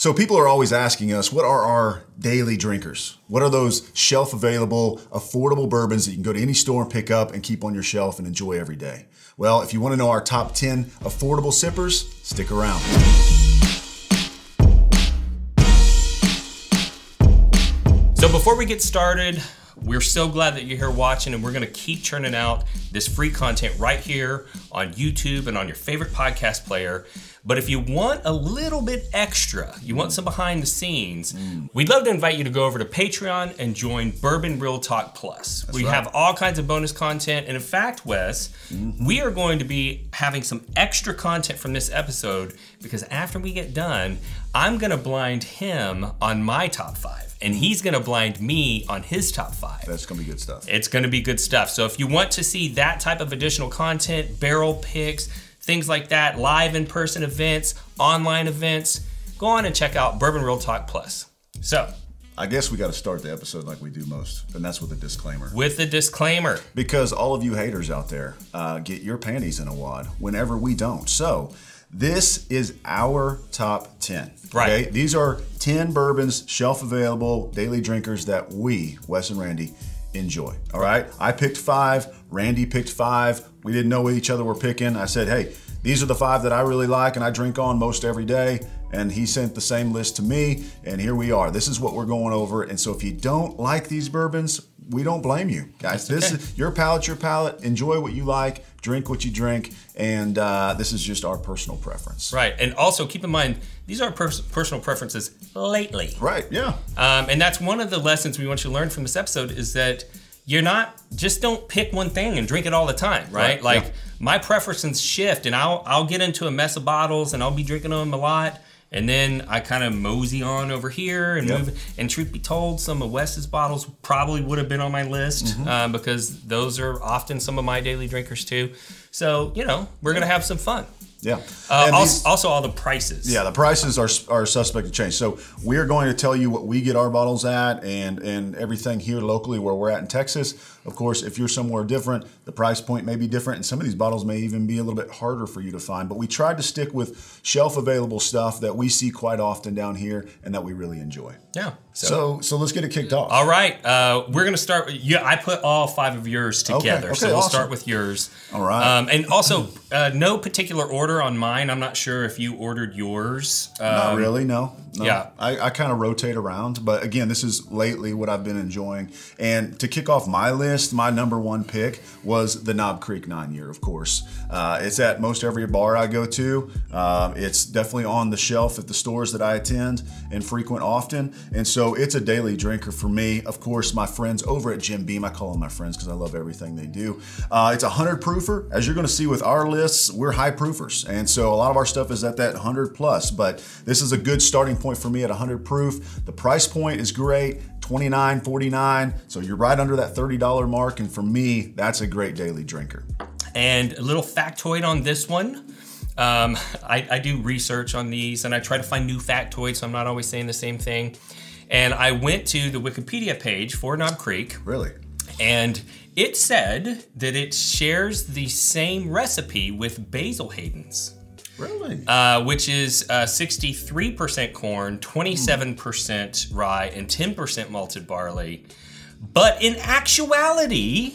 So people are always asking us, what are our daily drinkers? What are those shelf available, affordable bourbons that you can go to any store and pick up and keep on your shelf and enjoy every day? Well, if you want to know our top 10 affordable sippers, stick around. So before we get started, we're so glad that you're here watching, and we're going to keep churning out this free content right here on YouTube and on your favorite podcast player. But if you want a little bit extra, you want some behind the scenes, mm. we'd love to invite you to go over to Patreon and join Bourbon Real Talk Plus. That's we right. have all kinds of bonus content. And in fact, Wes, mm-hmm. we are going to be having some extra content from this episode because after we get done, I'm going to blind him on my top five and he's going to blind me on his top five. That's going to be good stuff. It's going to be good stuff. So if you want to see that type of additional content, barrel picks, things like that, live in person events, online events, go on and check out Bourbon Real Talk Plus. So, I guess we got to start the episode like we do most, and that's with a disclaimer. With a disclaimer. Because all of you haters out there uh, get your panties in a wad whenever we don't. So, this is our top 10. Right. Okay? These are 10 bourbons, shelf available, daily drinkers that we, Wes and Randy, enjoy. All right. I picked five. Randy picked five. We didn't know what each other were picking. I said, hey, these are the five that I really like and I drink on most every day. And he sent the same list to me. And here we are. This is what we're going over. And so if you don't like these bourbons, we don't blame you, guys. That's this okay. is your palate, your palate. Enjoy what you like, drink what you drink, and uh, this is just our personal preference. Right, and also keep in mind these are pers- personal preferences lately. Right. Yeah. Um, and that's one of the lessons we want you to learn from this episode is that you're not just don't pick one thing and drink it all the time, right? right. Like yeah. my preferences shift, and I'll I'll get into a mess of bottles, and I'll be drinking them a lot. And then I kind of mosey on over here and yep. move. And truth be told, some of Wes's bottles probably would have been on my list mm-hmm. uh, because those are often some of my daily drinkers too. So, you know, we're to have some fun. Yeah. Uh, also, these, also, all the prices. Yeah, the prices are, are suspect to change. So we're going to tell you what we get our bottles at and, and everything here locally where we're at in Texas. Of course, if you're somewhere different, the price point may be different, and some of these bottles may even be a little bit harder for you to find. But we tried to stick with shelf available stuff that we see quite often down here and that we really enjoy. Yeah. So, so, so let's get it kicked off. All right. Uh, we're going to start. Yeah, I put all five of yours together. Okay, okay, so we'll awesome. start with yours. All right. Um, and also, uh, no particular order on mine. I'm not sure if you ordered yours. Um, not really, no. no. Yeah. I, I kind of rotate around. But again, this is lately what I've been enjoying. And to kick off my list, my number one pick was the Knob Creek Nine Year, of course. Uh, it's at most every bar I go to. Um, it's definitely on the shelf at the stores that I attend and frequent often. And so it's a daily drinker for me. Of course, my friends over at Jim Beam, I call them my friends because I love everything they do. Uh, it's a 100 proofer. As you're going to see with our lists, we're high proofers. And so a lot of our stuff is at that 100 plus, but this is a good starting point for me at 100 proof. The price point is great. 29 49 so you're right under that $30 mark and for me that's a great daily drinker and a little factoid on this one um, I, I, do research on these and I try to find new factoids, so I'm not always saying the same thing. And I went to the Wikipedia page for Knob Creek. Really? And it said that it shares the same recipe with Basil Hayden's. Really? Uh, which is uh, 63% corn, 27% rye, and 10% malted barley. But in actuality,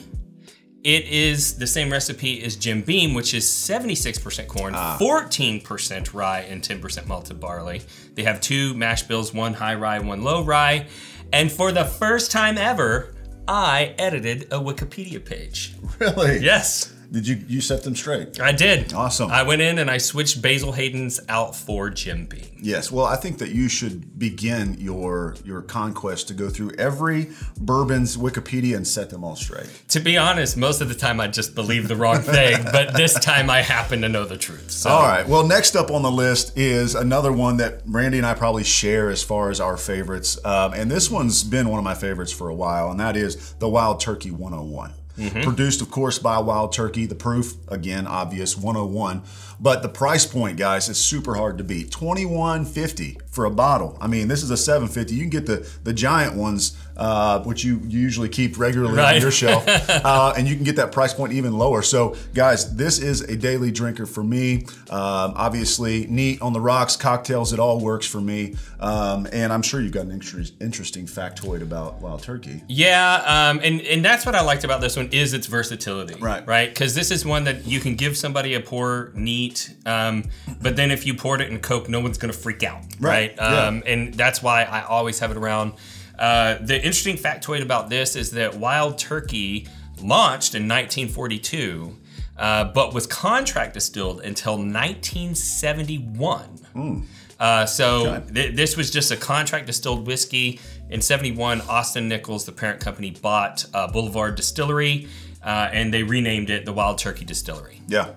it is the same recipe as Jim Beam, which is 76% corn, ah. 14% rye, and 10% malted barley. They have two mash bills, one high rye, one low rye. And for the first time ever, I edited a Wikipedia page. Really? Yes. Did you you set them straight? I did. Awesome. I went in and I switched Basil Hayden's out for Jim Beam. Yes. Well, I think that you should begin your your conquest to go through every bourbon's Wikipedia and set them all straight. To be honest, most of the time I just believe the wrong thing, but this time I happen to know the truth. So. All right. Well, next up on the list is another one that Randy and I probably share as far as our favorites, um, and this one's been one of my favorites for a while, and that is the Wild Turkey 101. Mm-hmm. Produced, of course, by Wild Turkey. The proof, again, obvious 101. But the price point, guys, is super hard to beat. 21.50 for a bottle. I mean, this is a 750. You can get the the giant ones, uh, which you, you usually keep regularly Right. on your shelf, uh, and you can get that price point even lower. So, guys, this is a daily drinker for me. Um, obviously, neat on the rocks, cocktails, it all works for me. Um, and I'm sure you've got an inter- interesting factoid about Wild Turkey. Yeah, um, and and that's what I liked about this one is its versatility, Right. Right, because this is one that you can give somebody a pour neat, um, but then if you poured it in Coke, no one's gonna freak out, Right, right? yeah. Um, and that's why I always have it around. Uh, the interesting factoid about this is that Wild Turkey launched in 1942, uh, but was contract distilled until 1971. Uh, so th- this was just a contract distilled whiskey. In 71, Austin Nichols, the parent company, bought uh, Boulevard Distillery uh, and they renamed it the Wild Turkey Distillery. Yeah.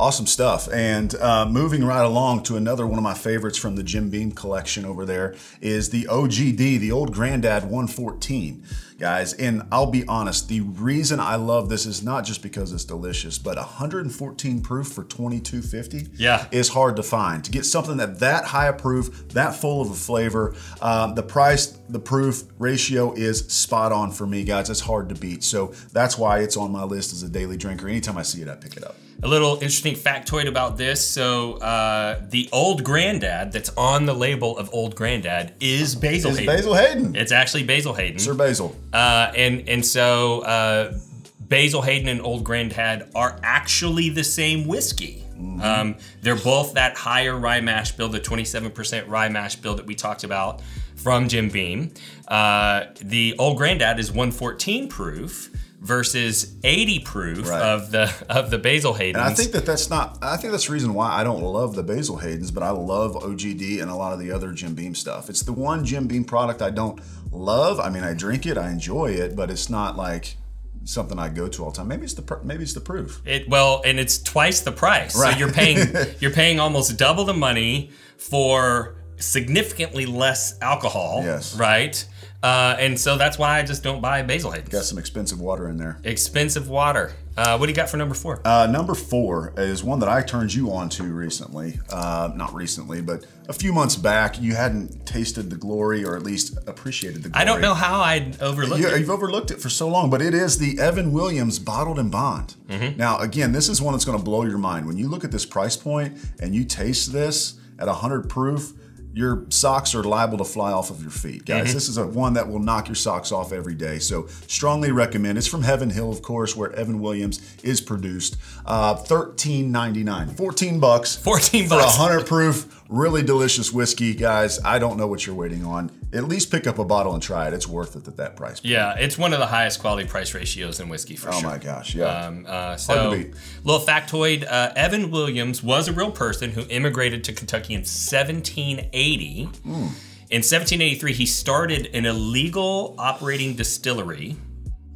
Awesome stuff. And uh, moving right along to another one of my favorites from the Jim Beam collection over there is the OGD, the Old Granddad 114. Guys, and I'll be honest, the reason I love this is not just because it's delicious, but 114 proof for 2250 Yeah. is hard to find. To get something that that high a proof, that full of a flavor, um, the price, the proof ratio is spot on for me, guys. It's hard to beat. So that's why it's on my list as a daily drinker. Anytime I see it, I pick it up. A little interesting factoid about this. So, uh, the Old Granddad that's on the label of Old Granddad is Basil It's Hayden. Basil Hayden. It's actually Basil Hayden. Sir Basil. Uh, and and so uh, Basil Hayden and Old Granddad are actually the same whiskey. Um, they're both that higher rye mash bill, the 27% rye mash bill that we talked about from Jim Beam. Uh, the Old Granddad is 114 proof versus 80 proof Right. of the of the Basil Hayden. And I think that that's not. I think that's the reason why I don't love the Basil Hayden's, but I love OGD and a lot of the other Jim Beam stuff. It's the one Jim Beam product I don't love. I mean, I drink it, I enjoy it, but it's not like something I go to all the time. Maybe it's the maybe it's the proof. It well, and it's twice the price. Right. So you're paying you're paying almost double the money for significantly less alcohol. Yes. Right. Uh, and so that's why I just don't buy Basil Hayden. Got some expensive water in there. Expensive water. Uh, what do you got for number four? Uh, number four is one that I turned you on to recently. Uh, not recently, but a few months back. You hadn't tasted the glory, or at least appreciated the glory. I don't know how I'd overlook You, it. You've overlooked it for so long, but it is the Evan Williams Bottled and Bond. Mm-hmm. Now, again, this is one that's going to blow your mind. When you look at this price point and you taste this at 100 proof, your socks are liable to fly off of your feet, guys. Mm-hmm. This is a one that will knock your socks off every day. So, strongly recommend. It's from Heaven Hill, of course, where Evan Williams is produced. Uh, Thirteen ninety nine, fourteen bucks. 14 for a hundred proof, really delicious whiskey, guys. I don't know what you're waiting on. At least pick up a bottle and try it. It's worth it at that price. Yeah, it's one of the highest quality price ratios in whiskey for Oh sure. Oh my gosh, yeah. Um, uh, Hard so, to beat. little factoid: uh, Evan Williams was a real person who immigrated to Kentucky in 1780. Hmm. In 1783, he started an illegal operating distillery.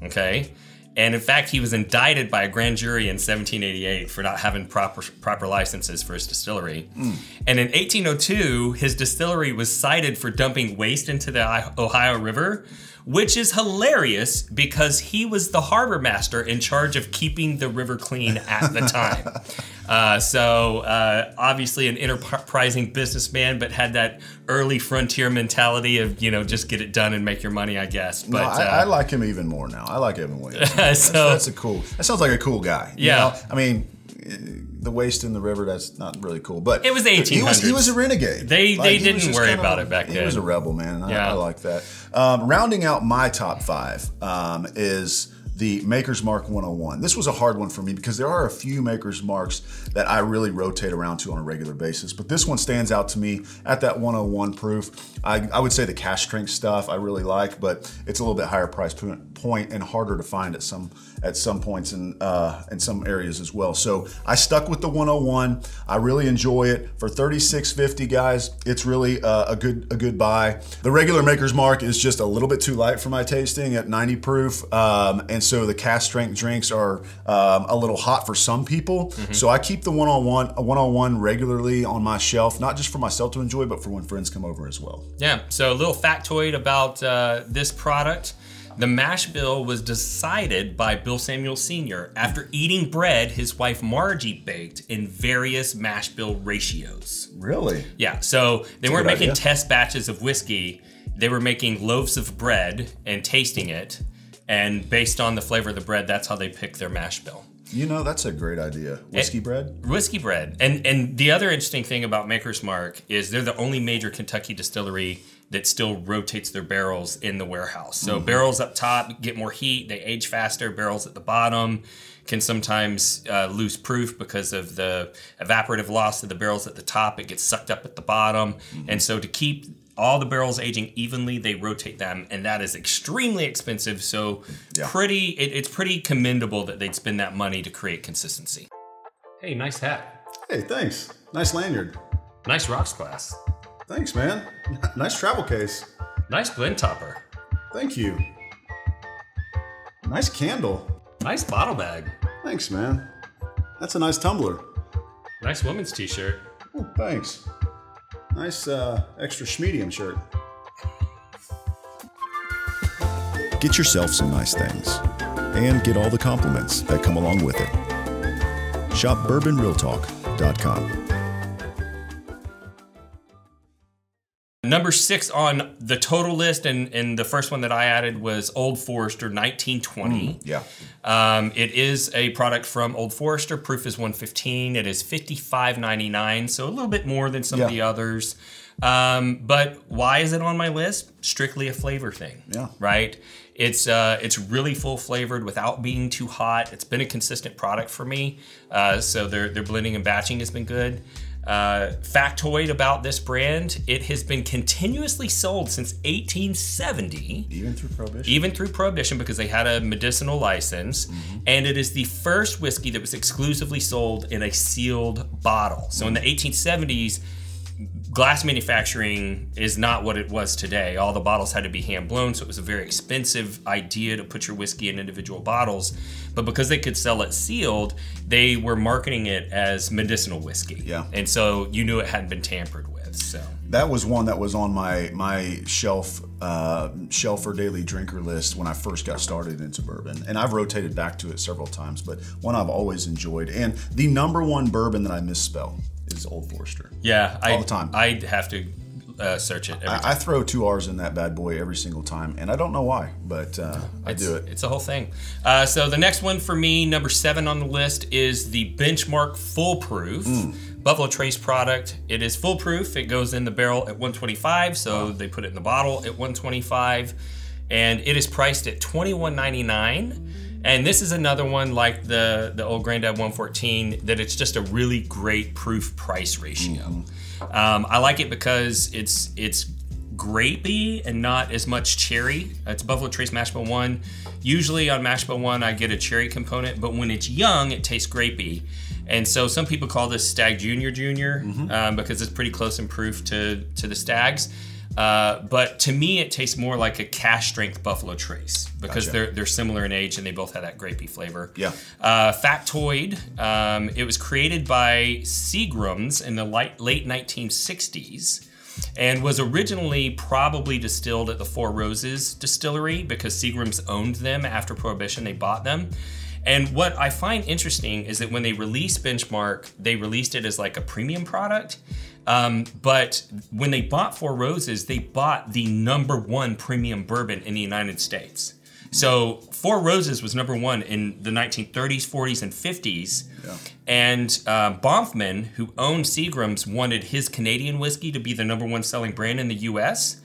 Okay. And in fact, he was indicted by a grand jury in 1788 for not having proper proper licenses for his distillery. Hmm. And in 1802, his distillery was cited for dumping waste into the Ohio River, which is hilarious because he was the harbor master in charge of keeping the river clean at the time. uh, so uh, obviously an enterprising businessman, but had that early frontier mentality of you know just get it done and make your money, I guess. no, But I, uh, I like him even more now. I like Evan Williams. That's, So- that's a cool. That sounds like a cool guy. you Yeah. know? I mean, the waste in the river. That's not really cool. But It was the He was, he was a renegade. They- Like, they didn't worry about it back then. He was a rebel, man. I, Yeah. I like that. Um, rounding out my top five um, is the Maker's Mark 101. This was a hard one for me because there are a few Maker's Marks that I really rotate around to on a regular basis, but this one stands out to me at that 101 proof. I, I would say the cask strength stuff I really like, but it's a little bit higher price point and harder to find at some at some points in uh, in some areas as well. So I stuck with the 101. I really enjoy it for 36.50, guys. It's really uh, a good a good buy. The regular Maker's Mark is just a little bit too light for my tasting at 90 proof, um, and so the cask strength drinks are um, a little hot for some people. So I keep the 101 a 101 regularly on my shelf, not just for myself to enjoy, but for when friends come over as well. Yeah. So a little factoid about uh, this product. The mash bill was decided by Bill Samuel Sr. after eating bread his wife Margie baked in various mash bill ratios. Really? Yeah, so they weren't making idea. test batches of whiskey. They were making loaves of bread and tasting it. And based on the flavor of the bread, that's how they pick their mash bill. You know, that's a great idea. Whiskey bread? Whiskey bread. And and the other interesting thing about Maker's Mark is they're the only major Kentucky distillery that still rotates their barrels in the warehouse. So barrels up top get more heat, they age faster. Barrels at the bottom can sometimes uh, lose proof because of the evaporative loss of the barrels at the top. It gets sucked up at the bottom. And so to keep all the barrels aging evenly, they rotate them, and that is extremely expensive. So, Yeah. pretty, it, it's pretty commendable that they'd spend that money to create consistency. Hey, nice hat. Hey, thanks. Nice lanyard. Nice rocks glass. Thanks, man. nice travel case. Nice blend topper. Thank you. Nice candle. Nice bottle bag. Thanks, man. That's a nice tumbler. Nice woman's t-shirt. Oh, thanks. Nice uh, extra schmedium shirt. Get yourself some nice things and get all the compliments that come along with it. Shop bourbonrealtalk.com. Number six on the total list, and, and the first one that I added was Old Forester 1920. Yeah. Um, it is a product from Old Forester. Proof is 115. It is 55.99, so a little bit more than some of the others. Um, but why is it on my list? Strictly a flavor thing. Yeah. Right. It's uh, it's really full flavored without being too hot. It's been a consistent product for me. Uh, so their their blending and batching has been good. Uh, factoid about this brand: it has been continuously sold since 1870 Even through Prohibition? even through prohibition because they had a medicinal license. And it is the first whiskey that was exclusively sold in a sealed bottle. So in the 1870s glass manufacturing is not what it was today. All the bottles had to be hand blown so it was a very expensive idea to put your whiskey in individual bottles. But because they could sell it sealed they were marketing it as medicinal whiskey. Yeah. and so you knew it hadn't been tampered with so. That was one that was on my my shelf uh, shelf for daily drinker list when I first got started into bourbon, and I've rotated back to it several times. But one I've always enjoyed, and the number one bourbon that I misspell is Old Forester. yeah I, All the time. i'd have to uh, search it every I, I throw two R's in that bad boy every single time, and I don't know why, but uh, I do it. It's a whole thing. Uh, so the next one for me, number seven on the list, is the Benchmark Foolproof Mm. Buffalo Trace product. It is foolproof. It goes in the barrel at 125, so they put it in the bottle at 125, and it is priced at 21.99. And this is another one like the the old Granddad 114 that it's just a really great proof price ratio. Um, I like it because it's it's grapey and not as much cherry. It's Buffalo Trace Mash Bill 1. Usually on Mash Bill 1, I get a cherry component, but when it's young, it tastes grapey. And so some people call this Stag Junior Junior um, because it's pretty close in proof to, to the Stags. Uh, but to me, it tastes more like a cask strength Buffalo Trace because Gotcha. they're they're similar in age and they both have that grapey flavor. Yeah. Uh, Factoid. Um, it was created by Seagrams in the light, late 1960s and was originally probably distilled at the Four Roses distillery because Seagrams owned them after Prohibition. They bought them. And what I find interesting is that when they released Benchmark, they released it as like a premium product. Um, but when they bought Four Roses, they bought the number one premium bourbon in the United States. So Four Roses was number one in the 1930s, 40s, and 50s. Yeah. And uh, Bronfman, who owned Seagrams, wanted his Canadian whiskey to be the number one selling brand in the U.S.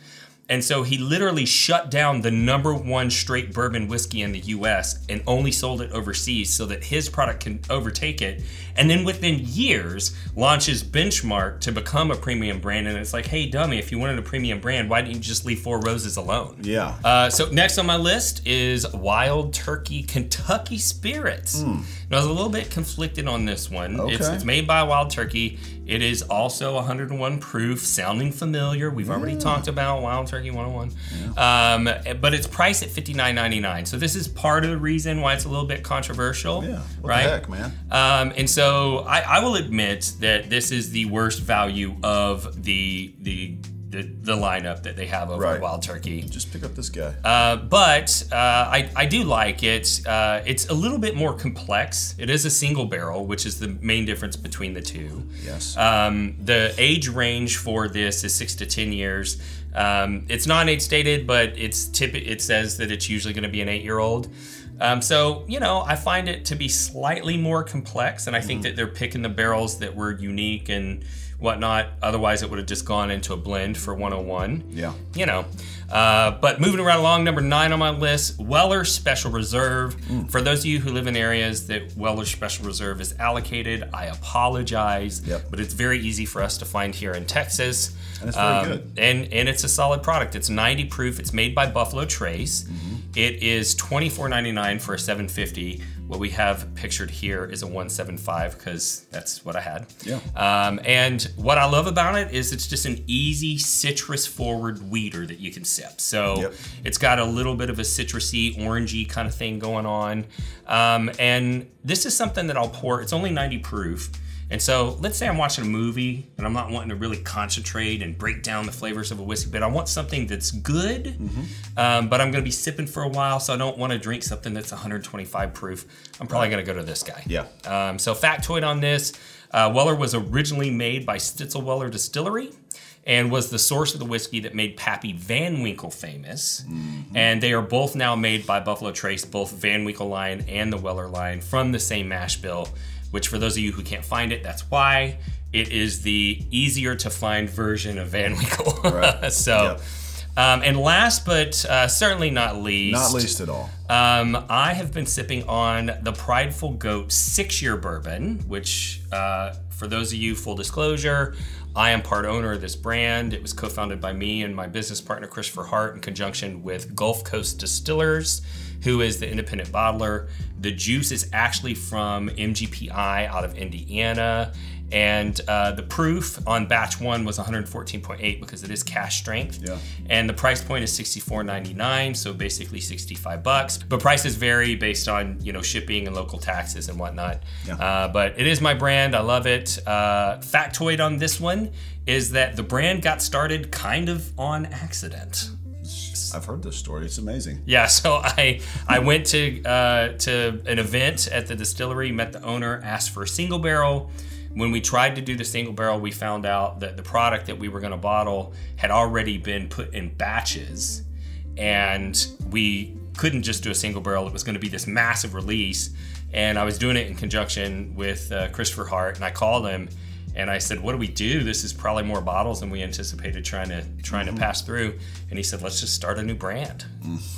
And so he literally shut down the number one straight bourbon whiskey in the US and only sold it overseas so that his product can overtake it. And then within years, launches Benchmark to become a premium brand. And it's like, hey, dummy, if you wanted a premium brand, why didn't you just leave Four Roses alone? Yeah. Uh, so next on my list is Wild Turkey Kentucky Spirits. Now, I was a little bit conflicted on this one. It's, Okay. it's made by Wild Turkey. It is also 101 proof, sounding familiar. We've already talked about Wild Turkey 101, um, but it's priced at 59.99. So this is part of the reason why it's a little bit controversial. yeah. What right? the heck, man? Um, and so I, I will admit that this is the worst value of the the the, the lineup that they have over Right. Wild Turkey. Just pick up this guy. Uh, but uh, I, I do like it. Uh, it's a little bit more complex. It is a single barrel, which is the main difference between the two. yes. Um, the age range for this is six to ten years. Um, it's not age stated, but it's tip- It says that it's usually going to be an eight-year-old. Um, so you know, I find it to be slightly more complex, and I think that they're picking the barrels that were unique and whatnot. Otherwise, it would have just gone into a blend for 101 yeah. you know. Uh, but moving right along, number nine on my list, Weller Special Reserve. For those of you who live in areas that Weller Special Reserve is allocated, I apologize, Yep. but it's very easy for us to find here in Texas. Um, And it's very good. And and it's a solid product. It's 90 proof. It's made by Buffalo Trace. Mm-hmm. It is $24.99 for a 750. What we have pictured here is a 175 because that's what I had. Yeah. Um, and what I love about it is it's just an easy citrus forward wheater that you can sip. So Yep. it's got a little bit of a citrusy, orangey kind of thing going on. Um, and this is something that I'll pour. It's only 90 proof. And so let's say I'm watching a movie and I'm not wanting to really concentrate and break down the flavors of a whiskey, but I want something that's good, um, but I'm going to be sipping for a while, so I don't want to drink something that's 125 proof. I'm probably going to go to this guy. Yeah. Um, so factoid on this, uh, Weller was originally made by Stitzel Weller Distillery and was the source of the whiskey that made Pappy Van Winkle famous. And they are both now made by Buffalo Trace, both Van Winkle line and the Weller line from the same mash bill, which for those of you who can't find it, that's why. It is the easier to find version of Van Winkle. Right. so, um, and last but uh, certainly not least, Not least at all. um, I have been sipping on the Prideful Goat six year bourbon, which, uh, for those of you, full disclosure, I am part owner of this brand. It was co founded by me and my business partner, Christopher Hart, in conjunction with Gulf Coast Distillers, who is the independent bottler. The juice is actually from MGPI out of Indiana. And uh, the proof on batch one was 114.8 because it is cask strength. Yeah. And the price point is $64.99, so basically 65 bucks. But prices vary based on you know shipping and local taxes and whatnot. Yeah. Uh, but it is my brand. I love it. Uh, factoid on this one is that the brand got started kind of on accident. I've heard this story. It's amazing. Yeah, so I I went to uh, to an event at the distillery, met the owner, asked for a single barrel. When we tried to do the single barrel, we found out that the product that we were going to bottle had already been put in batches, and we couldn't just do a single barrel. It was going to be this massive release, and I was doing it in conjunction with uh, Christopher Hart, and I called him. And I said, "What do we do? This is probably more bottles than we anticipated trying to trying Mm-hmm. to pass through." And he said, "Let's just start a new brand."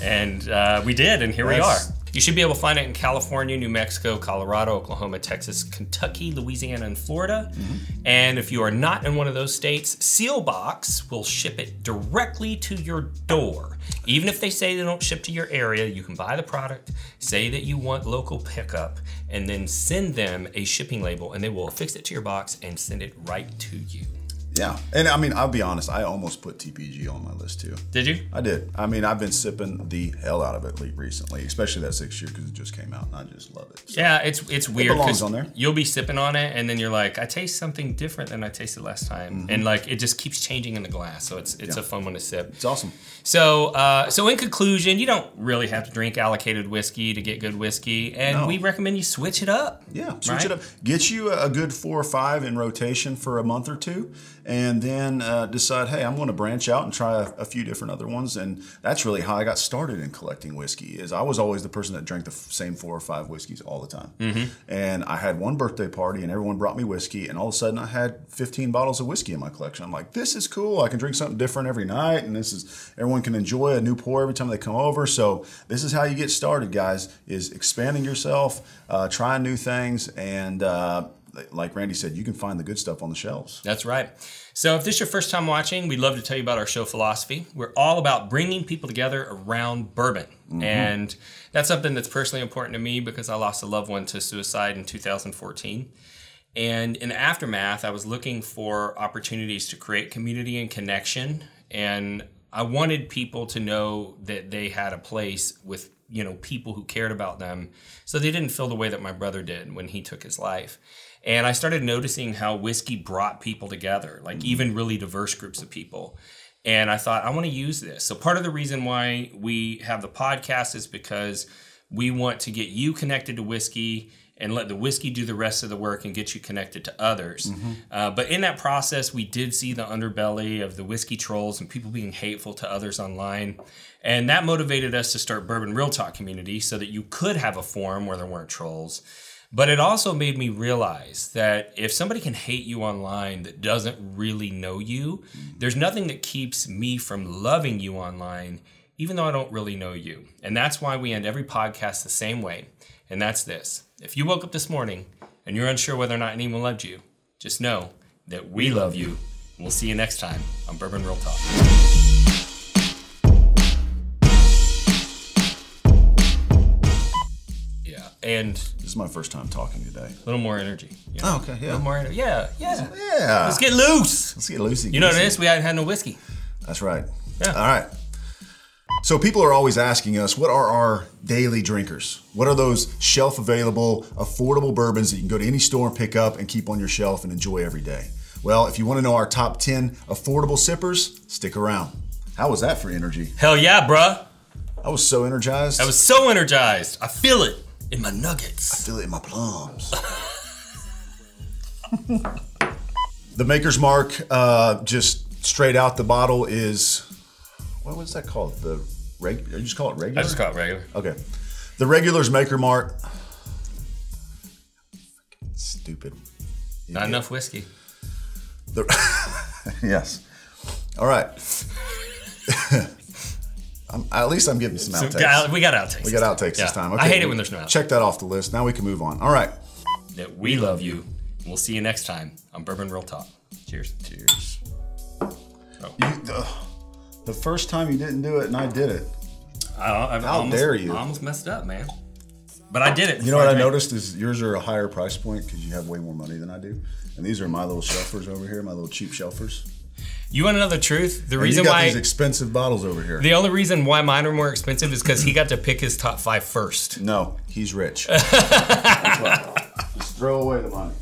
And uh, we did, and here we are. You should be able to find it in California, New Mexico, Colorado, Oklahoma, Texas, Kentucky, Louisiana, and Florida. Mm-hmm. And if you are not in one of those states, Seelbach's will ship it directly to your door. Even if they say they don't ship to your area, you can buy the product, say that you want local pickup, and then send them a shipping label, and they will affix it to your box and send it right to you. Yeah. And I mean, I'll be honest, I almost put TPG on my list too. Did you? I did. I mean, I've been sipping the hell out of it recently, especially that six year because it just came out and I just love it. So, Yeah, it's it's weird belongs because on there. you'll be sipping on it and then you're like, I taste something different than I tasted last time, Mm-hmm. and like it just keeps changing in the glass. So it's it's a fun one to sip. It's awesome. So uh, so in conclusion, you don't really have to drink allocated whiskey to get good whiskey, and No. we recommend you switch it up. Yeah, switch Right? it up. Get you a good four or five in rotation for a month or two, and then uh, decide, hey, I'm going to branch out and try a, a few different other ones. And that's really how I got started in collecting whiskey. Is I was always the person that drank the f- same four or five whiskeys all the time. Mm-hmm. And I had one birthday party, and everyone brought me whiskey, and all of a sudden I had 15 bottles of whiskey in my collection. I'm like, this is cool. I can drink something different every night, and this is everyone can enjoy a new pour every time they come over. So this is how you get started, guys. Is expanding yourself, uh, trying new things, and uh, like Randy said, you can find the good stuff on the shelves. That's right. So, if this is your first time watching, we'd love to tell you about our show philosophy. We're all about bringing people together around bourbon. And that's something that's personally important to me because I lost a loved one to suicide in 2014. And in the aftermath, I was looking for opportunities to create community and connection. And I wanted people to know that they had a place with, you know, people who cared about them so they didn't feel the way that my brother did when he took his life. And I started noticing how whiskey brought people together, like mm-hmm. even really diverse groups of people. And I thought, I want to use this. So, part of the reason why we have the podcast is because we want to get you connected to whiskey and let the whiskey do the rest of the work and get you connected to others. Uh, but in that process, we did see the underbelly of the whiskey trolls and people being hateful to others online. And that motivated us to start Bourbon Real Talk Community so that you could have a forum where there weren't trolls. But it also made me realize that if somebody can hate you online that doesn't really know you, there's nothing that keeps me from loving you online, even though I don't really know you. And that's why we end every podcast the same way. And that's this if you woke up this morning and you're unsure whether or not anyone loved you, just know that we love you. We'll see you next time on Bourbon Real Talk. Yeah, and This is my first time talking today. a little more energy. you know? Oh, okay, A yeah. little more energy. Yeah, yeah. Yeah. Let's get loose. Let's get loosey. You know what it goosey. We haven't had no whiskey. That's right. Yeah. All right. So people are always asking us, what are our daily drinkers? What are those shelf available, affordable bourbons that you can go to any store and pick up and keep on your shelf and enjoy every day? Well, if you want to know our top 10 affordable sippers, stick around. How was that for energy? Hell yeah, bruh. I was so energized. I was so energized. I feel it in my nuggets. I feel it in my plums. the Maker's Mark, uh, just straight out the bottle, is what was that called? The reg? You just call it regular. I just call it regular. Okay. The regular's Maker Mark. Stupid. Not enough whiskey. The, yes. All right. I'm, at least I'm getting some outtakes. got- we got outtakes. we got outtakes this time. I hate it when there's no outtakes. Check that off the list. Now we can move on. All right. That we love you. We'll see you next time on Bourbon Real Talk. Cheers. Cheers. Oh. You, the, the first time you didn't do it and I did it. I, I, How almost, dare you. I almost messed up, man. But I did it. You know what I drank. noticed is yours are a higher price point because you have way more money than I do. And these are my little shelfers over here, my little cheap shelfers. You want to know the truth? The And reason you got why these expensive bottles over here. the only reason why mine are more expensive is because he got to pick his top five first. no, he's rich. Just throw away the money.